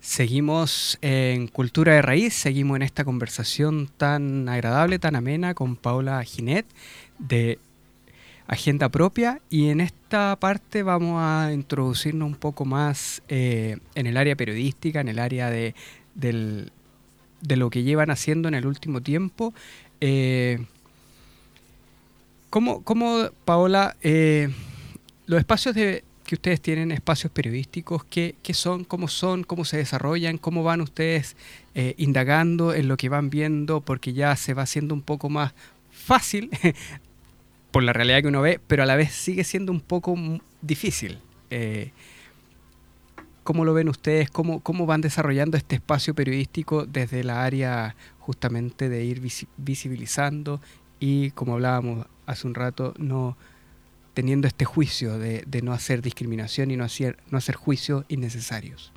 Seguimos en Cultura de Raíz, seguimos en esta conversación tan agradable, tan amena con Paula Ginet de Agenda Propia y en esta parte vamos a introducirnos un poco más eh, en el área periodística, en el área de, lo que llevan haciendo en el último tiempo. Eh, ¿cómo, Paola, eh, los espacios de, que ustedes tienen espacios periodísticos, ¿qué, son, cómo son, cómo se desarrollan, cómo van ustedes eh, indagando en lo que van viendo, porque ya se va haciendo un poco más fácil por la realidad que uno ve, pero a la vez sigue siendo un poco difícil. Eh, ¿Cómo lo ven ustedes? ¿Cómo, ¿Cómo van desarrollando este espacio periodístico desde la área justamente de ir visibilizando y, como hablábamos hace un rato, no teniendo este juicio de, no hacer discriminación y no hacer, no hacer juicios innecesarios.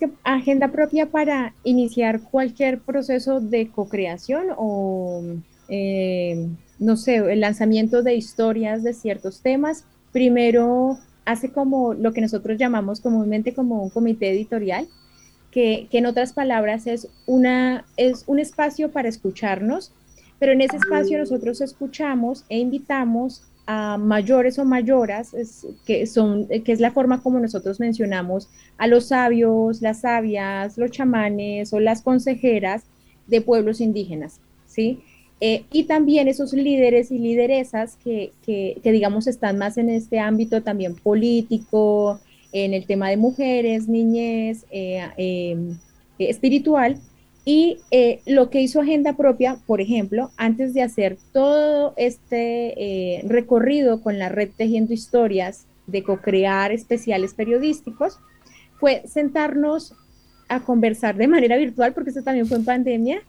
que agenda propia para iniciar cualquier proceso de co-creación o, eh, no sé, el lanzamiento de historias de ciertos temas. Primero hace como lo que nosotros llamamos comúnmente como un comité editorial, que, que en otras palabras es, una, es un espacio para escucharnos pero en ese espacio nosotros escuchamos e invitamos a mayores o mayoras, que, son, que es la forma como nosotros mencionamos a los sabios, las sabias, los chamanes o las consejeras de pueblos indígenas, ¿sí? Eh, y también esos líderes y lideresas que, que, digamos, están más en este ámbito también político, en el tema de mujeres, niñez, eh, eh, espiritual, y eh, lo que hizo Agenda Propia, por ejemplo, antes de hacer todo este eh, recorrido con la red Tejiendo Historias, de co-crear especiales periodísticos, fue sentarnos a conversar de manera virtual, porque eso también fue en pandemia,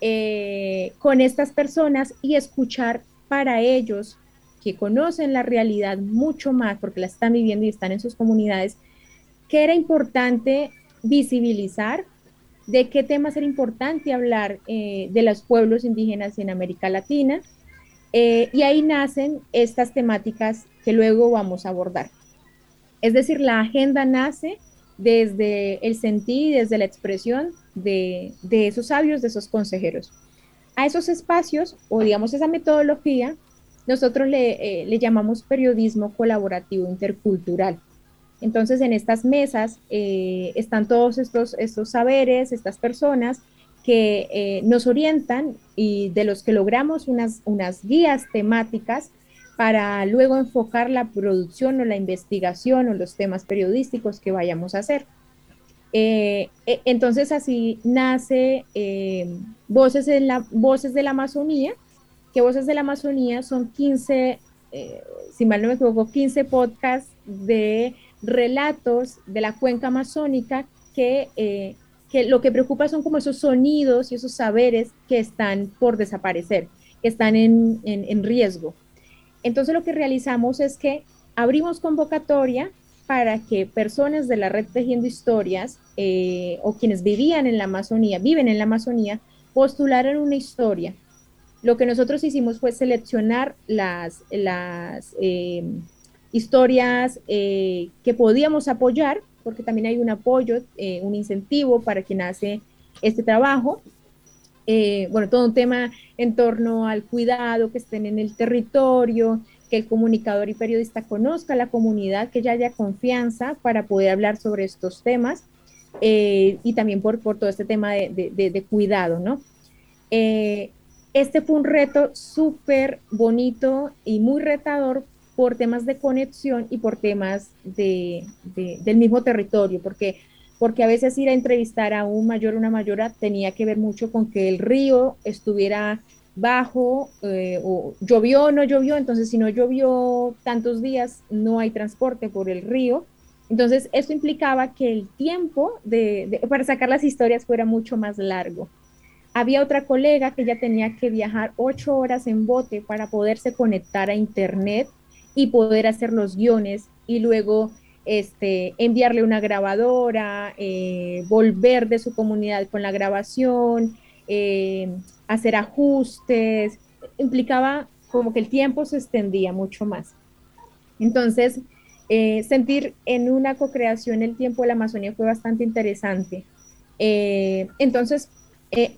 eh, con estas personas y escuchar para ellos que conocen la realidad mucho más, porque la están viviendo y están en sus comunidades, que era importante visibilizar de qué temas era importante hablar eh, de los pueblos indígenas en América Latina. Eh, y ahí nacen estas temáticas que luego vamos a abordar. Es decir, la agenda nace desde el sentir, desde la expresión de, esos sabios, de esos consejeros. A esos espacios, o digamos esa metodología, nosotros le, eh, le llamamos periodismo colaborativo intercultural. Entonces, en estas mesas eh, están todos estos, estos saberes, estas personas que eh, nos orientan y de los que logramos unas, unas guías temáticas para luego enfocar la producción o la investigación o los temas periodísticos que vayamos a hacer. Eh, entonces así nace Voces, en la, Voces de la Amazonía, que Voces de la Amazonía son 15, si mal no me equivoco, 15 podcasts de relatos de la cuenca amazónica que, eh, que lo que preocupa son como esos sonidos y esos saberes que están por desaparecer, que están en, en, riesgo. Entonces lo que realizamos es que abrimos convocatoria para que personas de la red Tejiendo Historias eh, o quienes vivían en la Amazonía, viven en la Amazonía, postularan una historia. Lo que nosotros hicimos fue seleccionar las, las eh, historias eh, que podíamos apoyar, porque también hay un apoyo, eh, un incentivo para quien hace este trabajo. Eh, bueno, todo un tema en torno al cuidado, que estén en el territorio, que el comunicador y periodista conozca la comunidad, que ya haya confianza para poder hablar sobre estos temas y también por, por, todo este tema de, de, de cuidado, ¿no? este fue un reto súper bonito y muy retador por temas de conexión y por temas de, del mismo territorio, porque, porque a veces ir a entrevistar a un mayor o una mayora tenía que ver mucho con que el río estuviera bajo, eh, o llovió o no llovió, entonces si no llovió tantos días, no hay transporte por el río. Entonces, esto implicaba que el tiempo de, para sacar las historias fuera mucho más largo. Había otra colega que ya tenía que viajar ocho horas en bote para poderse conectar a Internet y poder hacer los guiones y luego este, enviarle una grabadora, eh, volver de su comunidad con la grabación, eh, hacer ajustes, implicaba como que el tiempo se extendía mucho más. Entonces, eh, sentir en una co-creación el tiempo de la Amazonía fue bastante interesante. Entonces,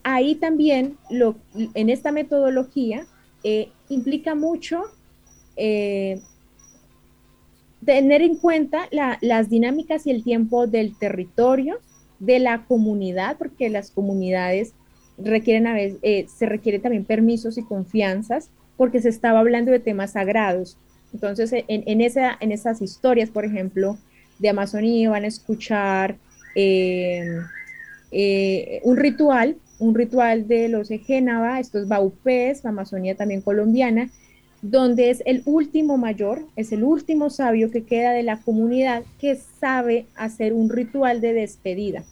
ahí también, lo, en esta metodología, implica mucho tener en cuenta las dinámicas y el tiempo del territorio, de la comunidad, porque las comunidades requieren a veces, se requieren también permisos y confianzas, porque se estaba hablando de temas sagrados. Entonces, en, esa, en esas historias, por ejemplo, de Amazonía, van a escuchar eh, eh, un ritual, un ritual de los Ejénaba, estos Baupés, la Amazonía también colombiana, donde es el último mayor, es el último sabio que queda de la comunidad que sabe hacer un ritual de despedida.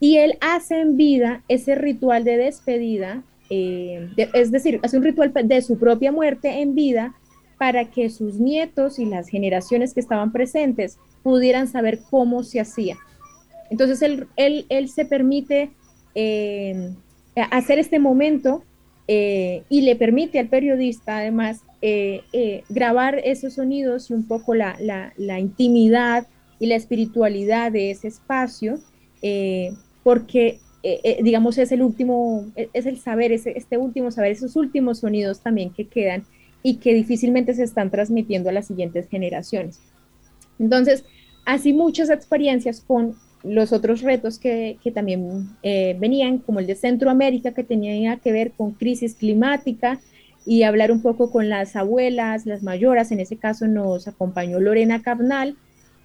Y él hace en vida ese ritual de despedida, eh, es decir, hace un ritual de su propia muerte en vida para que sus nietos y las generaciones que estaban presentes pudieran saber cómo se hacía. Entonces él, él, se permite eh, hacer este momento eh, y le permite al periodista además eh, grabar esos sonidos y un poco la, la, intimidad y la espiritualidad de ese espacio, porque digamos es el último, es el saber, este último saber, esos últimos sonidos también que quedan y que difícilmente se están transmitiendo a las siguientes generaciones. Entonces, así muchas experiencias con los otros retos que, también eh, venían, como el de Centroamérica, que tenía que ver con crisis climática y hablar un poco con las abuelas, las mayoras, en ese caso nos acompañó Lorena Carnal,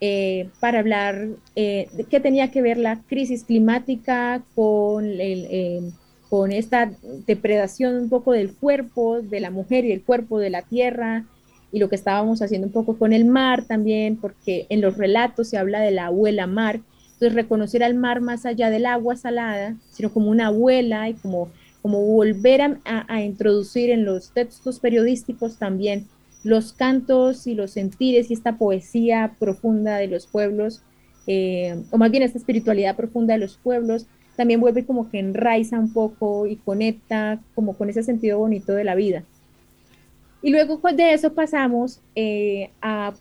eh, para hablar eh, qué tenía que ver la crisis climática con el, con esta depredación un poco del cuerpo de la mujer y del cuerpo de la tierra y lo que estábamos haciendo un poco con el mar también, porque en los relatos se habla de la abuela mar, entonces reconocer al mar más allá del agua salada, sino como una abuela y como, como volver a, a, introducir en los textos periodísticos también los cantos y los sentires y esta poesía profunda de los pueblos, eh, o más bien esta espiritualidad profunda de los pueblos, también vuelve como que enraiza un poco y conecta como con ese sentido bonito de la vida. Y luego de eso pasamos eh, a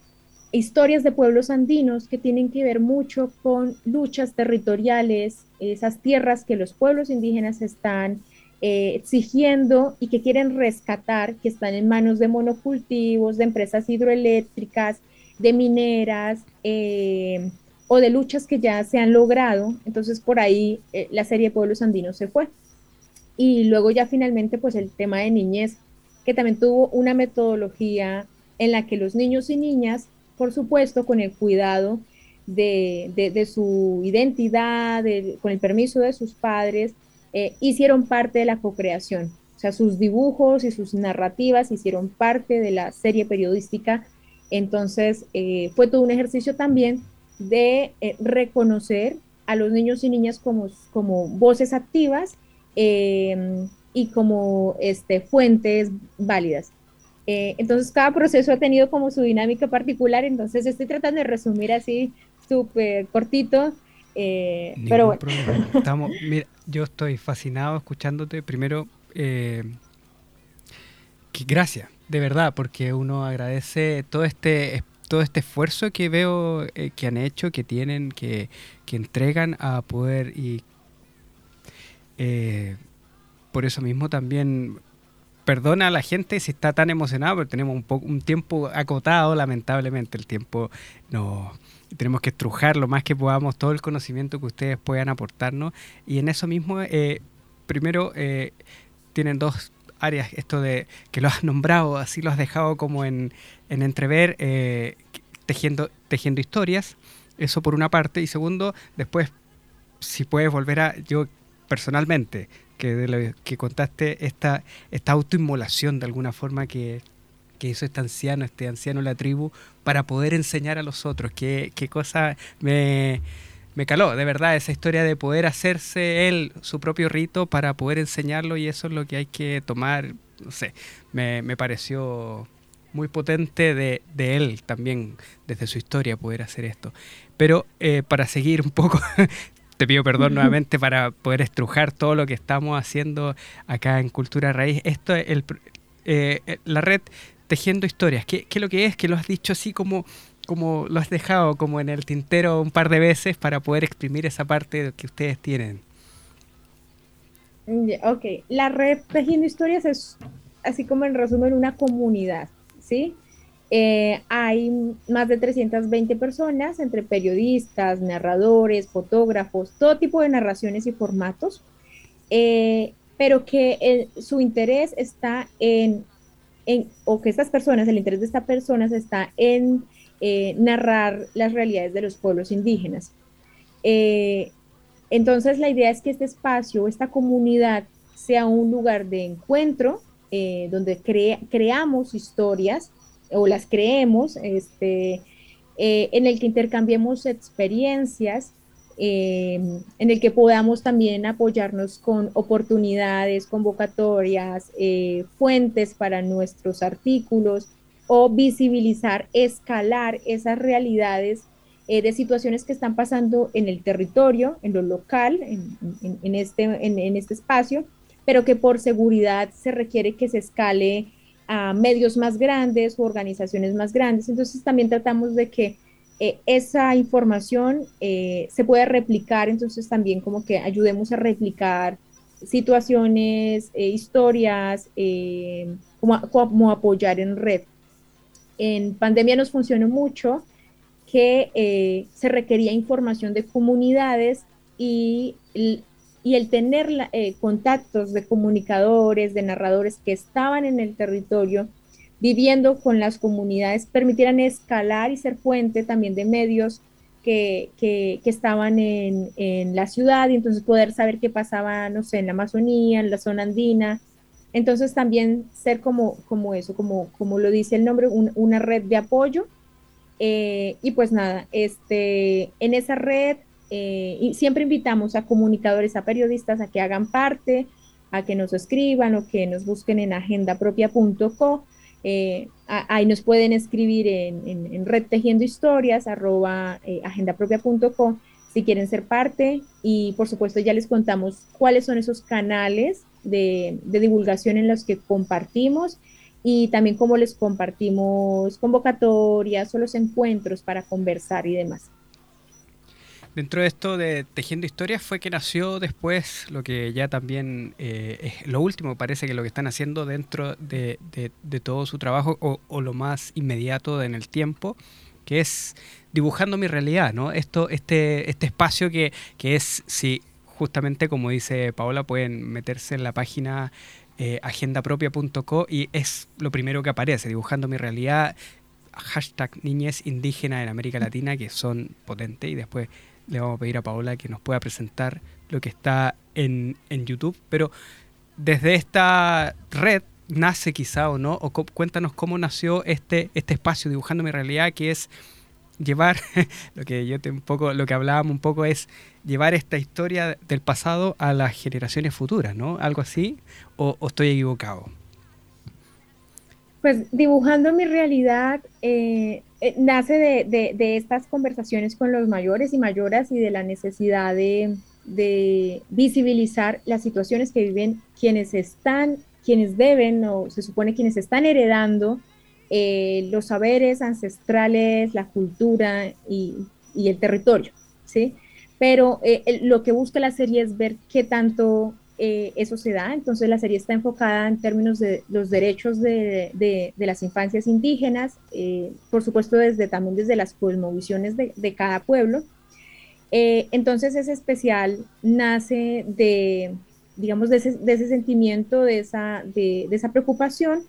historias de pueblos andinos que tienen que ver mucho con luchas territoriales, esas tierras que los pueblos indígenas están eh, exigiendo y que quieren rescatar, que están en manos de monocultivos, de empresas hidroeléctricas, de mineras, eh, o de luchas que ya se han logrado. Entonces por ahí eh, la serie de Pueblos Andinos se fue. Y luego ya finalmente pues el tema de niñez, que también tuvo una metodología en la que los niños y niñas, por supuesto, con el cuidado de, su identidad, con el permiso de sus padres, eh, hicieron parte de la co-creación. O sea, sus dibujos y sus narrativas hicieron parte de la serie periodística. Entonces, eh, fue todo un ejercicio también de eh, reconocer a los niños y niñas como, voces activas y como este, fuentes válidas. Eh, entonces, cada proceso ha tenido como su dinámica particular, entonces estoy tratando de resumir así súper cortito. pero bueno. Estamos, mira, yo estoy fascinado escuchándote. Primero, que gracias, de verdad, porque uno agradece todo este todo este esfuerzo que veo eh, que han hecho, que tienen, que, entregan a poder y eh, por eso mismo también perdona a la gente si está tan emocionado, pero tenemos un, poco, un tiempo acotado, lamentablemente el tiempo no tenemos que estrujar lo más que podamos todo el conocimiento que ustedes puedan aportarnos. Y en eso mismo eh, primero tienen dos áreas, esto de que lo has nombrado, así lo has dejado como en, entrever, eh, tejiendo, tejiendo historias, eso por una parte, y segundo, después, si puedes volver a, yo personalmente, que, de contaste, esta, esta autoinmolación de alguna forma que, que hizo este anciano, este anciano de la tribu, para poder enseñar a los otros, qué, qué cosa me me caló, de verdad, esa historia de poder hacerse él su propio rito para poder enseñarlo y eso es lo que hay que tomar, no sé, me, pareció muy potente de, él también, desde su historia, poder hacer esto. Pero eh, para seguir un poco, te pido perdón nuevamente para poder estrujar todo lo que estamos haciendo acá en Cultura Raíz. Esto es el, eh, la red Tejiendo Historias. ¿Qué, ¿Qué, es lo que es? Que lo has dicho así como como lo has dejado como en el tintero un par de veces para poder exprimir esa parte que ustedes tienen. Ok, la red Tejiendo Historias es así como en resumen una comunidad, ¿sí? Eh, hay más de 320 personas, entre periodistas, narradores, fotógrafos, todo tipo de narraciones y formatos, eh, pero que su interés está en, o que estas personas, el interés de estas personas está en eh, narrar las realidades de los pueblos indígenas. entonces la idea es que este espacio, esta comunidad, sea un lugar de encuentro, donde creamos historias, o las creemos, este, eh, en el que intercambiemos experiencias, em, en el que podamos también apoyarnos con oportunidades, convocatorias, eh, fuentes para nuestros artículos o visibilizar, escalar esas realidades eh, de situaciones que están pasando en el territorio, en lo local, en, este, en este espacio, pero que por seguridad se requiere que se escale a medios más grandes o organizaciones más grandes. Entonces también tratamos de que eh, esa información eh, se pueda replicar, entonces también como que ayudemos a replicar situaciones, eh, historias, como, como, apoyar en red. En pandemia nos funcionó mucho que se requería información de comunidades y y el tener eh, contactos de comunicadores, de narradores que estaban en el territorio, viviendo con las comunidades, permitieran escalar y ser fuente también de medios que, que, estaban en, en, la ciudad y entonces poder saber qué pasaba, no sé, en la Amazonía, en la zona andina. Entonces también ser como, como eso, como, como lo dice el nombre, una red de apoyo. Eh, y pues nada, este, en esa red eh, y siempre invitamos a comunicadores, a periodistas a que hagan parte, a que nos escriban o que nos busquen en agendapropia.co. Eh, ahí nos pueden escribir en, en, red historias, arroba eh, agendapropia.co si quieren ser parte y por supuesto ya les contamos cuáles son esos canales de, divulgación en los que compartimos y también cómo les compartimos convocatorias o los encuentros para conversar y demás. Dentro de esto de Tejiendo Historias fue que nació después lo que ya también eh, es lo último, parece que lo que están haciendo dentro de, todo su trabajo o, lo más inmediato en el tiempo, que es dibujando mi realidad, ¿no? Esto, este, este espacio que, que es, si justamente como dice Paola, pueden meterse en la página eh, agendapropia.co y es lo primero que aparece, dibujando mi realidad, hashtag niñez indígena en América Latina, que son potentes, y después le vamos a pedir a Paola que nos pueda presentar lo que está en, YouTube. Pero desde esta red nace quizá o no, o cuéntanos cómo nació este, este espacio dibujando mi realidad, que es llevar, lo que yo te un poco, lo que hablábamos un poco es llevar esta historia del pasado a las generaciones futuras, ¿no? Algo así, o estoy equivocado. Pues dibujando mi realidad eh, eh, nace de, estas conversaciones con los mayores y mayoras y de la necesidad de, visibilizar las situaciones que viven quienes están, quienes deben o se supone quienes están heredando eh, los saberes ancestrales, la cultura y, el territorio, ¿sí? Pero lo que busca la serie es ver qué tanto eh, eso se da. Entonces la serie está enfocada en términos de los derechos de, de, las infancias indígenas, eh, por supuesto desde, también desde las cosmovisiones de, de cada pueblo. Eh, entonces ese especial nace de, digamos, de ese, de ese sentimiento, de esa, de, esa preocupación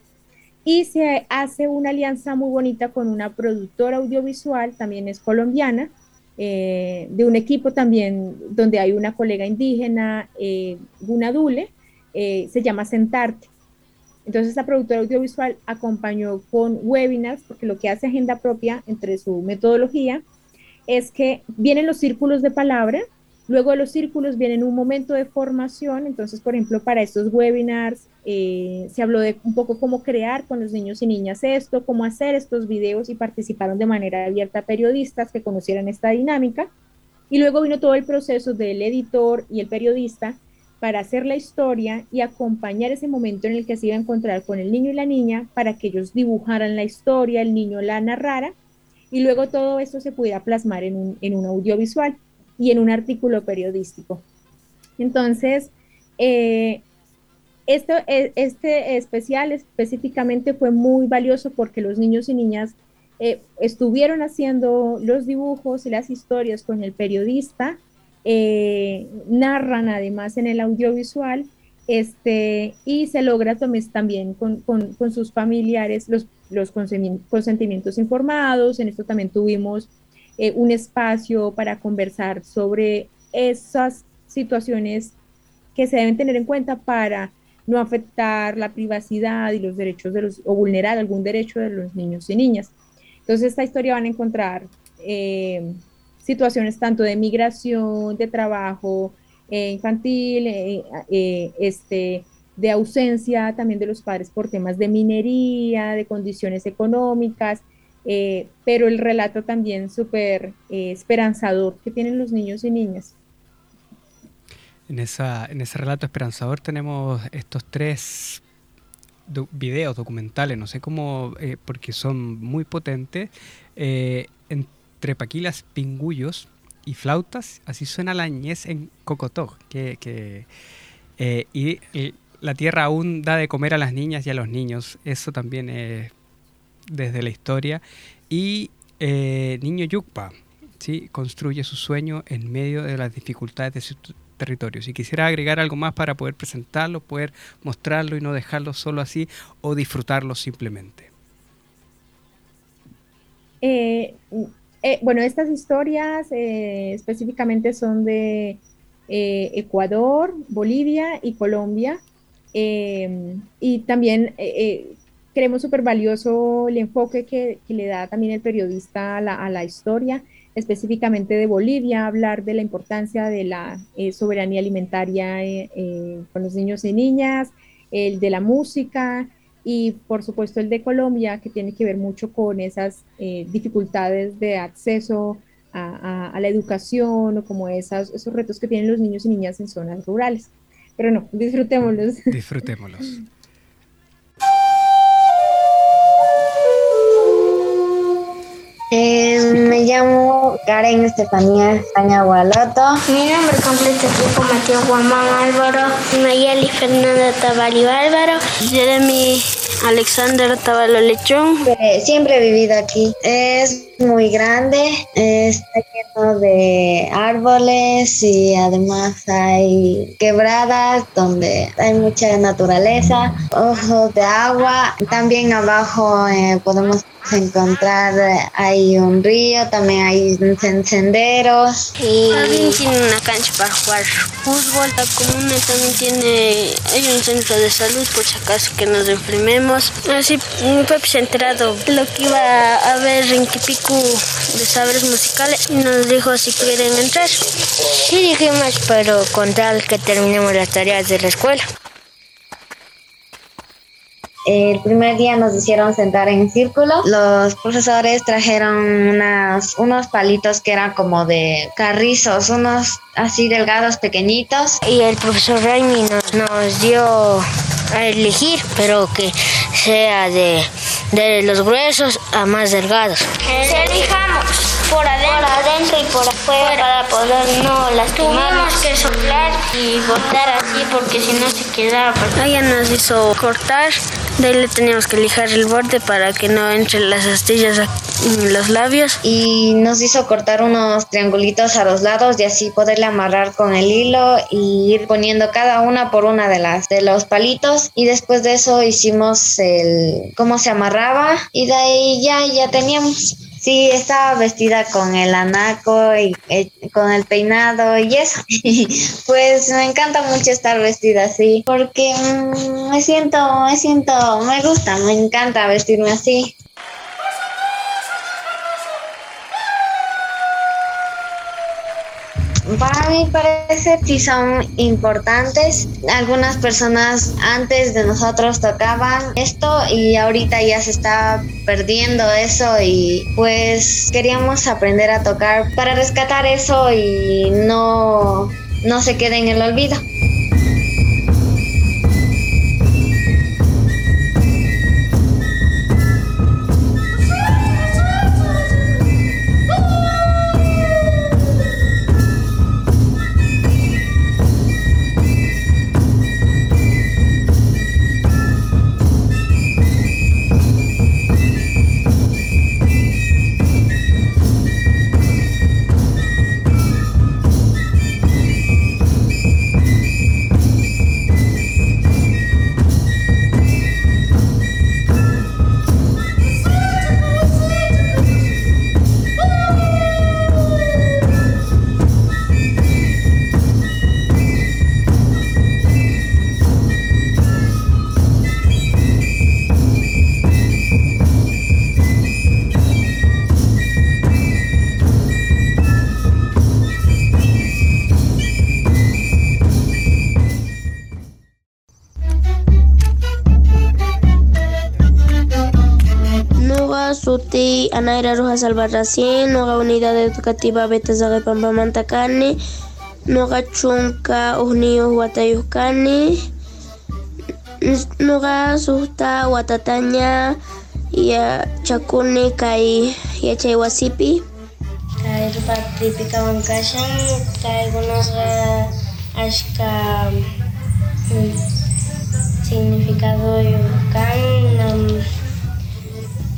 y se hace una alianza muy bonita con una productora audiovisual, también es colombiana, eh, de un equipo también donde hay una colega indígena, eh, una Dule, eh, se llama Sentarte. Entonces la productora audiovisual acompañó con webinars, porque lo que hace Agenda Propia entre su metodología es que vienen los círculos de palabra, Luego de los círculos vienen un momento de formación, entonces, por ejemplo, para estos webinars eh, se habló de un poco cómo crear con los niños y niñas esto, cómo hacer estos videos y participaron de manera abierta periodistas que conocieran esta dinámica. Y luego vino todo el proceso del editor y el periodista para hacer la historia y acompañar ese momento en el que se iba a encontrar con el niño y la niña para que ellos dibujaran la historia, el niño la narrara y luego todo esto se pudiera plasmar en un, en un audiovisual y en un artículo periodístico. Entonces, eh, esto, e, este especial específicamente fue muy valioso porque los niños y niñas eh, estuvieron haciendo los dibujos y las historias con el periodista, eh, narran además en el audiovisual, este, y se logra también con, con, con sus familiares los, los consentimientos informados. En esto también tuvimos eh, un espacio para conversar sobre esas situaciones que se deben tener en cuenta para no afectar la privacidad y los derechos de los, o vulnerar algún derecho de los niños y niñas. Entonces, esta historia van a encontrar eh, situaciones tanto de migración, de trabajo eh, infantil, eh, este, de ausencia también de los padres por temas de minería, de condiciones económicas, pero el relato también súper esperanzador que tienen los niños y niñas. En, esa, en ese relato esperanzador tenemos estos tres videos documentales, no sé cómo, eh, porque son muy potentes, eh, entre paquilas, pingullos y flautas, así suena la ñez en Cocotó, que, eh, y la tierra aún da de comer a las niñas y a los niños, eso también es desde la historia, y Niño Yukpa, ¿sí? construye su sueño en medio de las dificultades de su, territorios. Si quisiera agregar algo más para poder presentarlo, poder mostrarlo y no dejarlo solo así o disfrutarlo simplemente. Eh, eh, bueno, estas historias eh, específicamente son de Ecuador, Bolivia y Colombia. y también creemos súper valioso el enfoque que, le da también el periodista a la historia específicamente de Bolivia, hablar de la importancia de la eh, soberanía alimentaria eh, eh, con los niños y niñas, el de la música y por supuesto el de Colombia, que tiene que ver mucho con esas dificultades de acceso a, la educación o como esas, esos retos que tienen los niños y niñas en zonas rurales. Pero no, disfrutémoslos. Disfrutémoslos. Eh, me llamo Karen Estefanía España Gualoto. Mi nombre completo es Matías Guamán Álvaro. Nayeli Fernanda Tavalio Álvaro. Jeremy Alexander Tabalo Lechón. Siempre he vivido aquí. Es muy grande, está lleno de árboles y además hay quebradas donde hay mucha naturaleza, ojos de agua. También abajo eh, podemos encontrar, hay un río, también hay senderos. Y también tiene una cancha para jugar fútbol. La comuna también tiene, hay un centro de salud por si acaso que nos enfermemos. Así enterado de lo que iba a haber en De saberes musicales y nos dijo si quieren entrar. Sí dijimos, pero con tal que terminemos las tareas de la escuela. El primer día nos hicieron sentar en círculo. Los profesores trajeron unas, unos palitos que eran como de carrizos, unos así delgados, pequeñitos. Y el profesor Raimi nos, nos dio a elegir, pero que sea de, de los gruesos a más delgados. Elijamos por adentro, y por afuera para poder no lastimarnos. Tuvimos que soplar y cortar así porque si no se quedaba. Ella nos hizo cortar de ahí le teníamos que lijar el borde para que no entre las astillas en los labios. Y nos hizo cortar unos triangulitos a los lados y así poderle amarrar con el hilo y ir poniendo cada una por una de las de los palitos. Y después de eso hicimos el cómo se amarraba y de ahí ya ya teníamos. Sí, estaba vestida con el anaco y eh, con el peinado y eso. pues me encanta mucho estar vestida así porque mm, me siento, me siento, me gusta, me encanta vestirme así. Para mí parece que son importantes. Algunas personas antes de nosotros tocaban esto y ahorita ya se está perdiendo eso y pues queríamos aprender a tocar para rescatar eso y no, no se quede en el olvido. Inti Anaira Rojas Albarracín, Nuga Unidad Educativa Beta Pampamantacani, Nuga Chunka Unios Watayucani, Nuga Susta Watataña, Ya Chakuni Kai Yachay Wasipi. Kai rupa típica wankashan, kai gunasga ashka significado yukan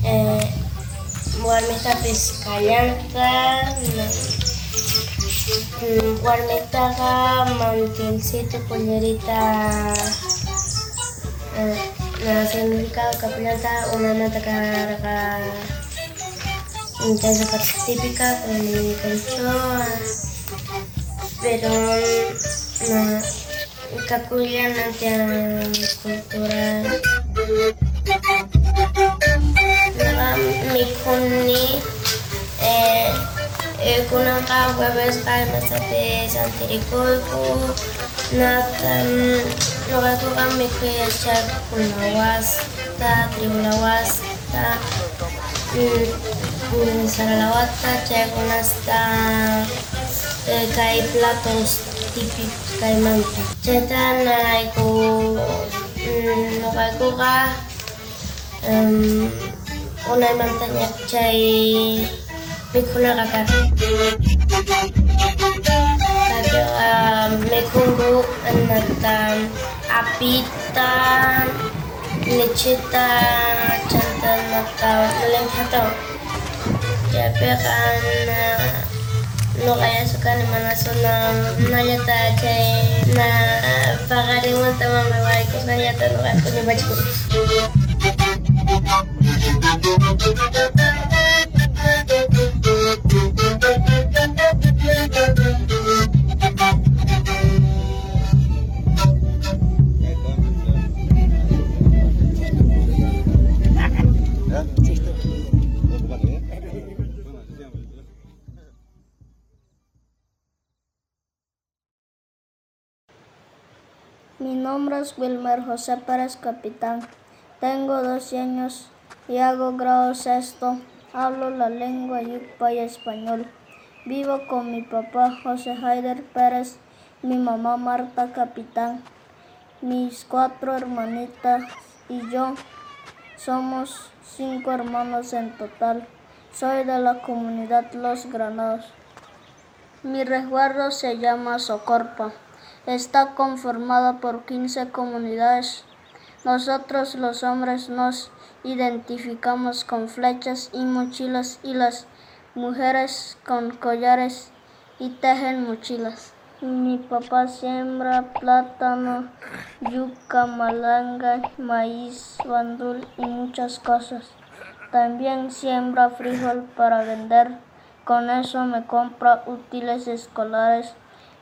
eh, warmitapis kallanta warmitaqa mantilcito pollerita eh, significado kapillanta unanata karqa intensa parte típica con mi concho pero na kakuya nanti cultural mikuni kay masate santirikoyku nakan nogatuka mikuya chak kunawasta triulawasta mm, saralawata chay kunasta platos manta chayta ওনার মাথায় চাই tapi কাকা mekunggu enetan apitan licitan cantan atau meleng ya, tapi kan eh, no kaya suka ni mana sunang cai na pagarimu tamang bawa ikut nalita no aku ni Mi nombre es Wilmer José Pérez Capitán. Tengo 12 años y hago grado sexto. Hablo la lengua yucpa y español. Vivo con mi papá José Haider Pérez, mi mamá Marta Capitán, mis cuatro hermanitas y yo. Somos cinco hermanos en total. Soy de la comunidad Los Granados. Mi resguardo se llama Socorpa. Está conformada por 15 comunidades. Nosotros los hombres nos identificamos con flechas y mochilas y las mujeres con collares y tejen mochilas. Mi papá siembra plátano, yuca, malanga, maíz, bandul y muchas cosas. También siembra frijol para vender. Con eso me compra útiles escolares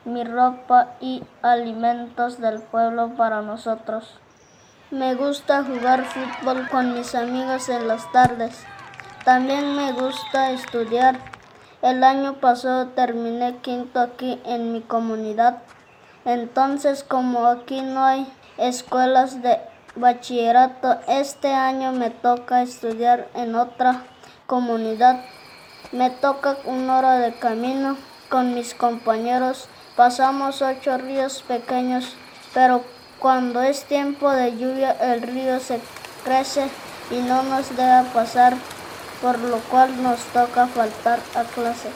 mi ropa y alimentos del pueblo para nosotros. Me gusta jugar fútbol con mis amigos en las tardes. También me gusta estudiar. El año pasado terminé quinto aquí en mi comunidad. Entonces, como aquí no hay escuelas de bachillerato, este año me toca estudiar en otra comunidad. Me toca una hora de camino con mis compañeros Pasamos ocho ríos pequeños, pero cuando es tiempo de lluvia el río se crece y no nos deja pasar, por lo cual nos toca faltar a clase.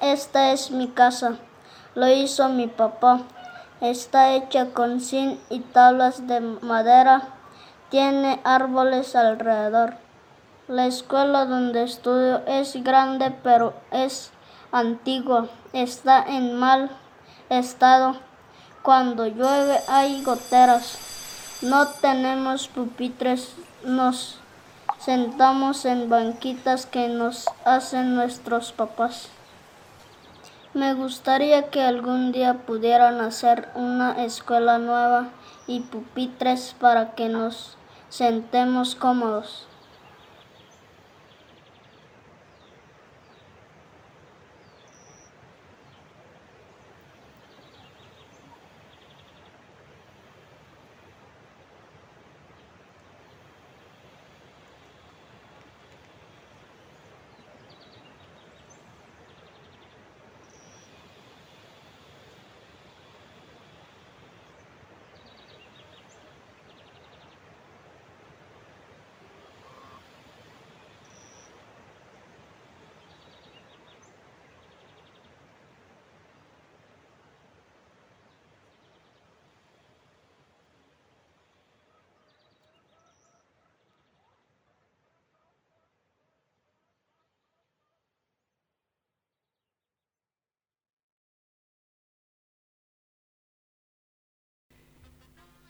Esta es mi casa, lo hizo mi papá. Está hecha con zinc y tablas de madera. Tiene árboles alrededor. La escuela donde estudio es grande pero es antigua. Está en mal estado. Cuando llueve hay goteras. No tenemos pupitres. Nos sentamos en banquitas que nos hacen nuestros papás. Me gustaría que algún día pudieran hacer una escuela nueva y pupitres para que nos sentemos cómodos.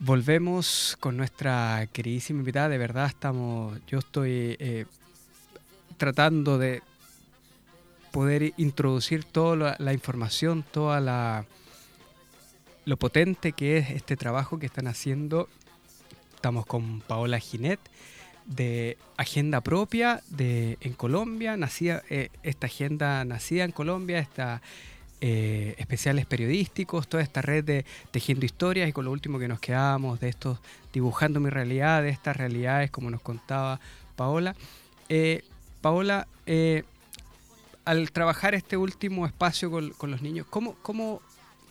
Volvemos con nuestra queridísima invitada. De verdad estamos, yo estoy eh, tratando de poder introducir toda la, información, toda la lo potente que es este trabajo que están haciendo. Estamos con Paola Ginet de Agenda Propia de, en Colombia. Nacía, eh, esta agenda nacida en Colombia, esta eh, especiales periodísticos, toda esta red de tejiendo historias y con lo último que nos quedamos de estos dibujando mi realidad, de estas realidades como nos contaba Paola. Eh, Paola, eh, al trabajar este último espacio con, los niños, ¿cómo, cómo,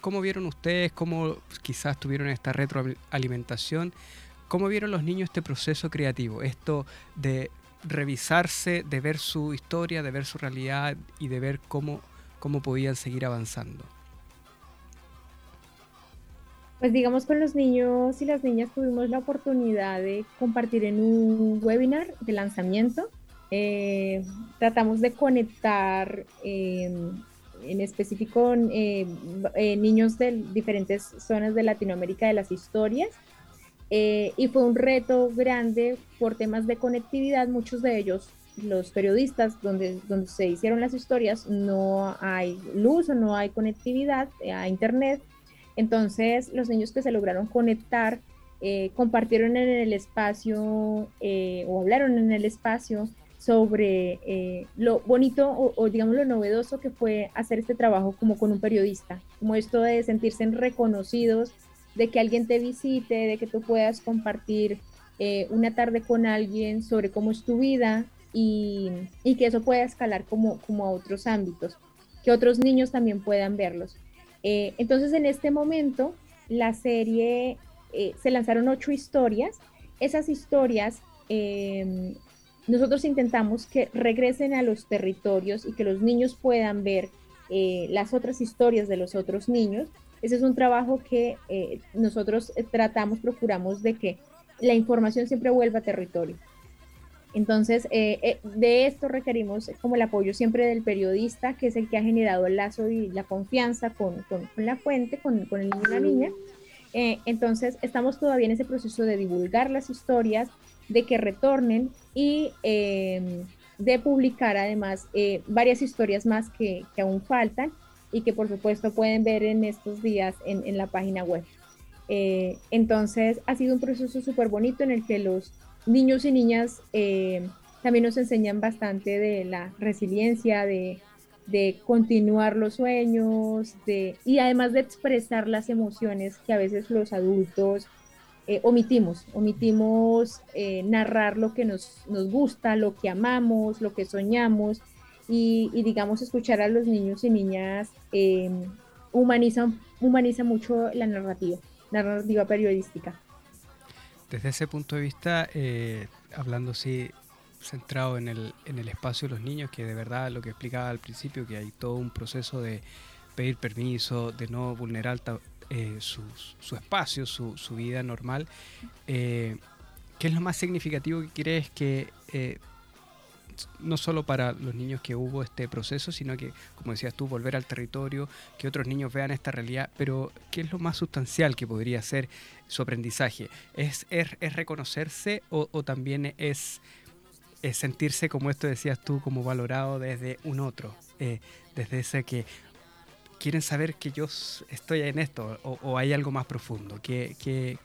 cómo vieron ustedes, cómo quizás tuvieron esta retroalimentación? ¿Cómo vieron los niños este proceso creativo? Esto de revisarse, de ver su historia, de ver su realidad y de ver cómo cómo podían seguir avanzando? Pues digamos con los niños y las niñas tuvimos la oportunidad de compartir en un webinar de lanzamiento. Eh, tratamos de conectar em, en específico eh, eh, niños de diferentes zonas de Latinoamérica de las historias. y fue un reto grande por temas de conectividad, muchos de ellos los periodistas donde, donde se hicieron las historias no hay luz o no hay conectividad a internet. Entonces los niños que se lograron conectar eh, compartieron en el espacio eh, o hablaron en el espacio sobre eh, lo bonito o, o, digamos lo novedoso que fue hacer este trabajo como con un periodista, como esto de sentirse reconocidos, de que alguien te visite, de que tú puedas compartir una tarde con alguien sobre cómo es tu vida, y, que eso pueda escalar como, a otros ámbitos, que otros niños también puedan verlos. Eh, entonces, en este momento, la serie, eh, se lanzaron ocho historias. Esas historias, em, nosotros intentamos que regresen a los territorios y que los niños puedan ver eh, las otras historias de los otros niños. Ese es un trabajo que nosotros tratamos, procuramos de que la información siempre vuelva a territorio. Entonces, eh, eh, de esto requerimos como el apoyo siempre del periodista, que es el que ha generado el lazo y la confianza con, la fuente, con, el niño la niña. Eh, entonces, estamos todavía en ese proceso de divulgar las historias, de que retornen y em, de publicar además varias historias más que, aún faltan y que por supuesto pueden ver en estos días en, en la página web. entonces, ha sido un proceso súper bonito en el que los niños y niñas eh, también nos enseñan bastante de la resiliencia, de, continuar los sueños, de, y además de expresar las emociones que a veces los adultos eh, omitimos, omitimos eh, narrar lo que nos, gusta, lo que amamos, lo que soñamos, y, digamos escuchar a los niños y niñas humaniza, humaniza mucho la narrativa, narrativa periodística desde ese punto de vista, eh, hablando así, centrado en el, en el espacio de los niños, que de verdad lo que explicaba al principio, que hay todo un proceso de pedir permiso, de no vulnerar eh, su, su, espacio, su, su, vida normal. Eh, ¿Qué es lo más significativo que crees que no solo para los niños que hubo este proceso, sino que, como decías tú, volver al territorio, que otros niños vean esta realidad, pero ¿qué es lo más sustancial que podría ser su aprendizaje? ¿Es, es, reconocerse o, también es, sentirse, como esto decías tú, como valorado desde un otro? Eh, desde ese que quieren saber que yo estoy en esto o, hay algo más profundo? ¿Qué, qué,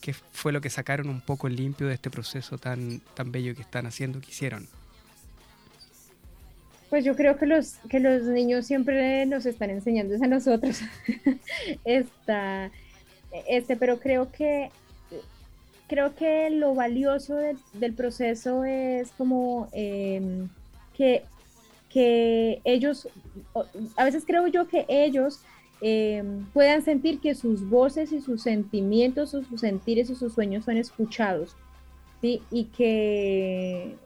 qué, fue lo que sacaron un poco limpio de este proceso tan, tan bello que están haciendo, que hicieron? Pues yo creo que los, que los niños siempre nos están enseñando a nosotros. Esta, este, pero creo que creo que lo valioso del proceso es como em, que, que ellos, a veces creo yo que ellos em, puedan sentir que sus voces y sus sentimientos, sus sentires y sus sueños son escuchados, ¿sí? Y que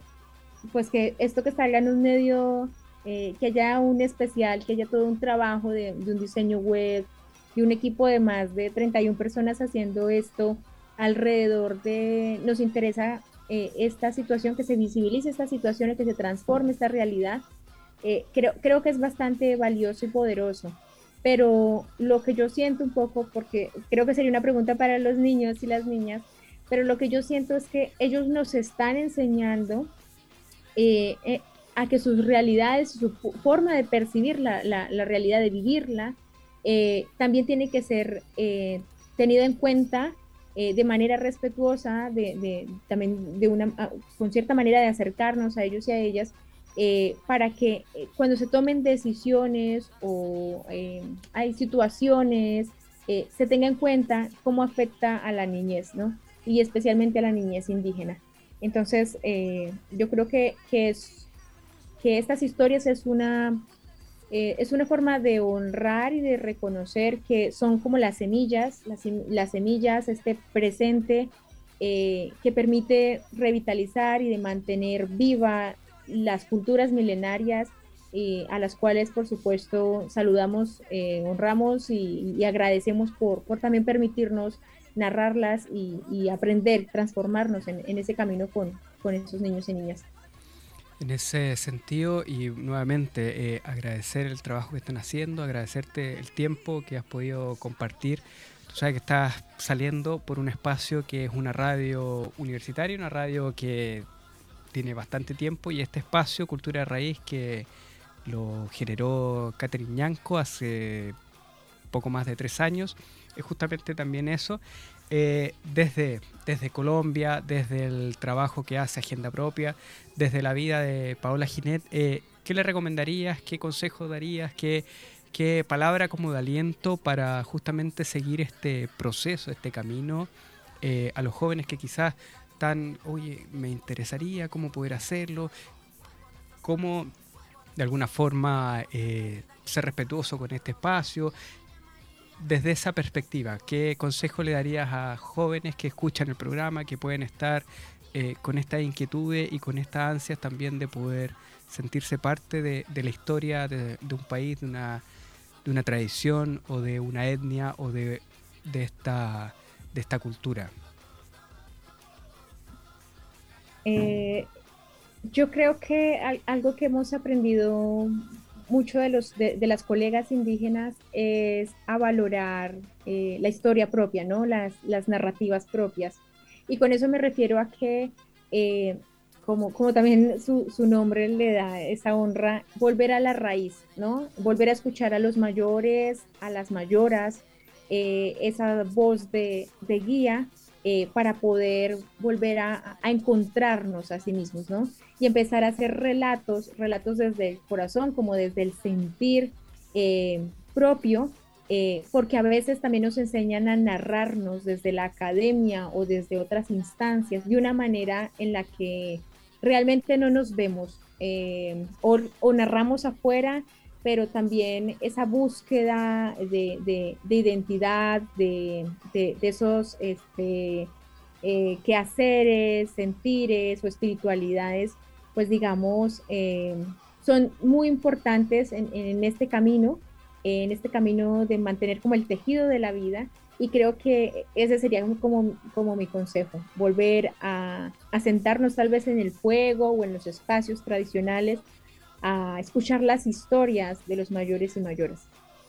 pues que esto que salga en un medio, eh, que haya un especial, que haya todo un trabajo de, un diseño web, y un equipo de más de 31 personas haciendo esto alrededor de, nos interesa eh, esta situación, que se visibilice esta situación, que se transforme esta realidad. Eh, creo, creo que es bastante valioso y poderoso. pero lo que yo siento un poco, porque creo que sería una pregunta para los niños y las niñas, pero lo que yo siento es que ellos nos están enseñando eh, eh, a que sus realidades, su forma de percibir la, realidad, de vivirla, eh, también tiene que ser tenido en cuenta de manera respetuosa, de, también de una, con cierta manera de acercarnos a ellos y a ellas, eh, para que eh, cuando se tomen decisiones o eh, hay situaciones, se tenga en cuenta cómo afecta a la niñez, ¿no? Y especialmente a la niñez indígena. Entonces, yo creo que, que, es, que estas historias es una, es una forma de honrar y de reconocer que son como las semillas, las, las semillas, este presente que permite revitalizar y de mantener viva las culturas milenarias eh, a las cuales por supuesto saludamos, eh, honramos y, agradecemos por, por, también permitirnos narrarlas y, aprender, transformarnos en, ese camino con, con, esos niños y niñas. En ese sentido y nuevamente eh, agradecer el trabajo que están haciendo, agradecerte el tiempo que has podido compartir. Tú sabes que estás saliendo por un espacio que es una radio universitaria, una radio que tiene bastante tiempo y este espacio, Cultura de Raíz, que lo generó Catherine Ñanco hace poco más de tres años, es justamente también eso. Eh, desde, desde Colombia, desde el trabajo que hace Agenda Propia, desde la vida de Paola Ginet, eh, ¿qué le recomendarías? ¿Qué consejo darías? ¿Qué, ¿Qué palabra como de aliento para justamente seguir este proceso, este camino eh, a los jóvenes que quizás tan, oye, me interesaría cómo poder hacerlo, cómo de alguna forma ser respetuoso con este espacio. Desde esa perspectiva, ¿qué consejo le darías a jóvenes que escuchan el programa, que pueden estar eh, con esta inquietud y con estas ansias también de poder sentirse parte de, la historia de, un país, de una, tradición o de una etnia o de, de, esta, de esta cultura? Eh, yo creo que algo que hemos aprendido mucho de, los, de, las colegas indígenas es a valorar eh, la historia propia, ¿no? Las, las, narrativas propias. Y con eso me refiero a que, eh, como, como también su, su, nombre le da esa honra, volver a la raíz, ¿no? Volver a escuchar a los mayores, a las mayoras, esa voz de, de guía eh, para poder volver a, encontrarnos a sí mismos, ¿no? Y empezar a hacer relatos, relatos desde el corazón, como desde el sentir eh, propio, eh, porque a veces también nos enseñan a narrarnos desde la academia o desde otras instancias de una manera en la que realmente no nos vemos o, o narramos afuera pero también esa búsqueda de, identidad, de, esos este, eh, quehaceres, sentires o espiritualidades, pues digamos, eh, son muy importantes en, este camino, en este camino de mantener como el tejido de la vida. Y creo que ese sería como, como mi consejo, volver a, a sentarnos tal vez en el fuego o en los espacios tradicionales a escuchar las historias de los mayores y mayores.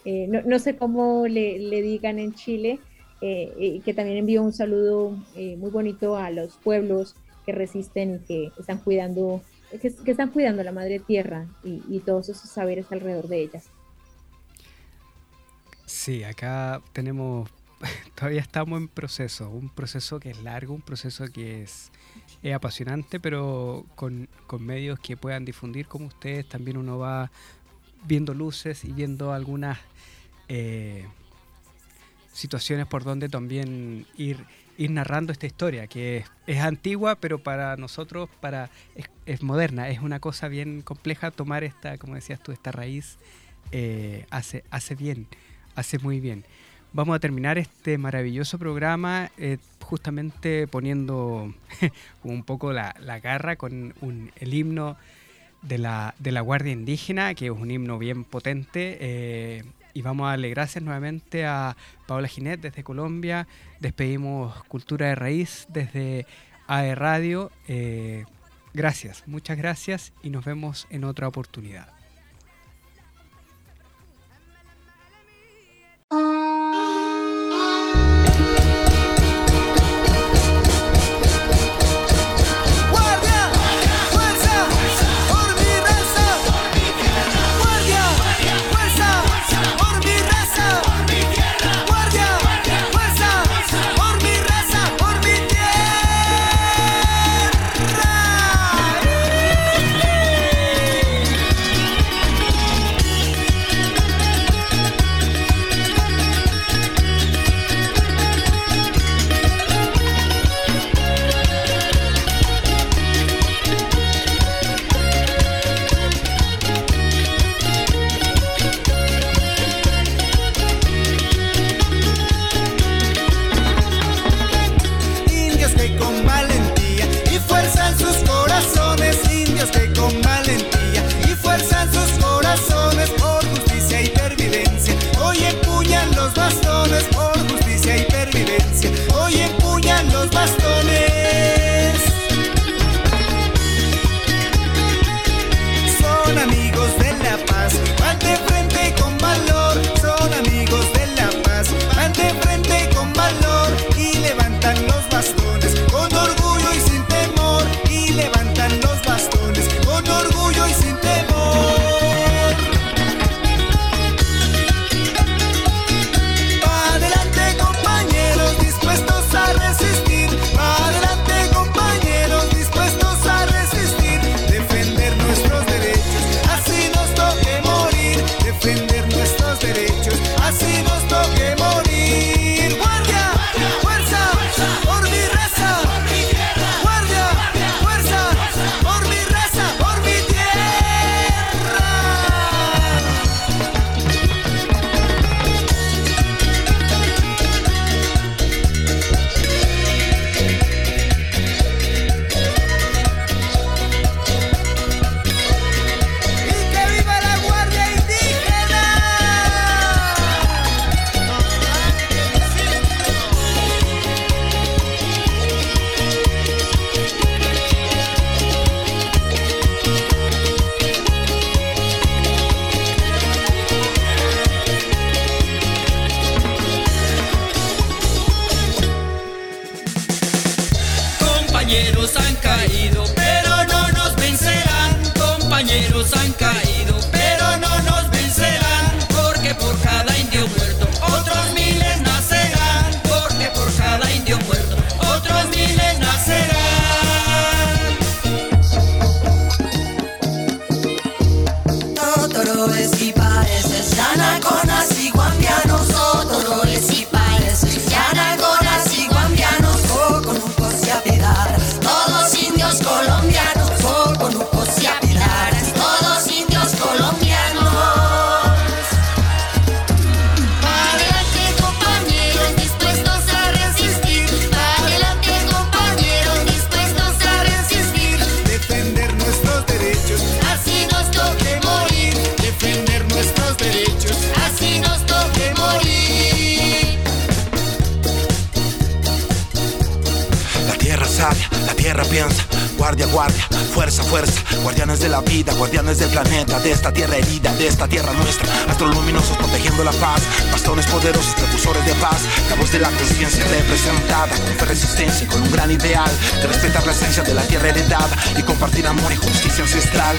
Eh, no, sé cómo le, digan en Chile, eh, que también envío un saludo eh, muy bonito a los pueblos que resisten y que están cuidando, que, están cuidando la madre tierra y, todos esos saberes alrededor de ellas. Sí, acá tenemos, todavía estamos en proceso, un proceso que es largo, un proceso que es es apasionante, pero con, medios que puedan difundir como ustedes, también uno va viendo luces y viendo algunas eh, situaciones por donde también ir, ir narrando esta historia, que es, antigua, pero para nosotros para es, moderna, es una cosa bien compleja tomar esta, como decías tú, esta raíz, eh, hace, hace bien, hace muy bien. Vamos a terminar este maravilloso programa eh, justamente poniendo un poco la, garra con el himno de la, de la, Guardia Indígena, que es un himno bien potente. Eh, y vamos a darle gracias nuevamente a Paola Ginet desde Colombia. Despedimos Cultura de Raíz desde AE Radio. Eh, gracias, muchas gracias y nos vemos en otra oportunidad. guardianes del planeta, de esta tierra herida, de esta tierra nuestra. Astroluminosos protegiendo la paz, bastones poderosos, precursores de paz. La de la conciencia representada con resistencia y con un gran ideal de respetar la esencia de la tierra heredada y compartir amor y justicia ancestral.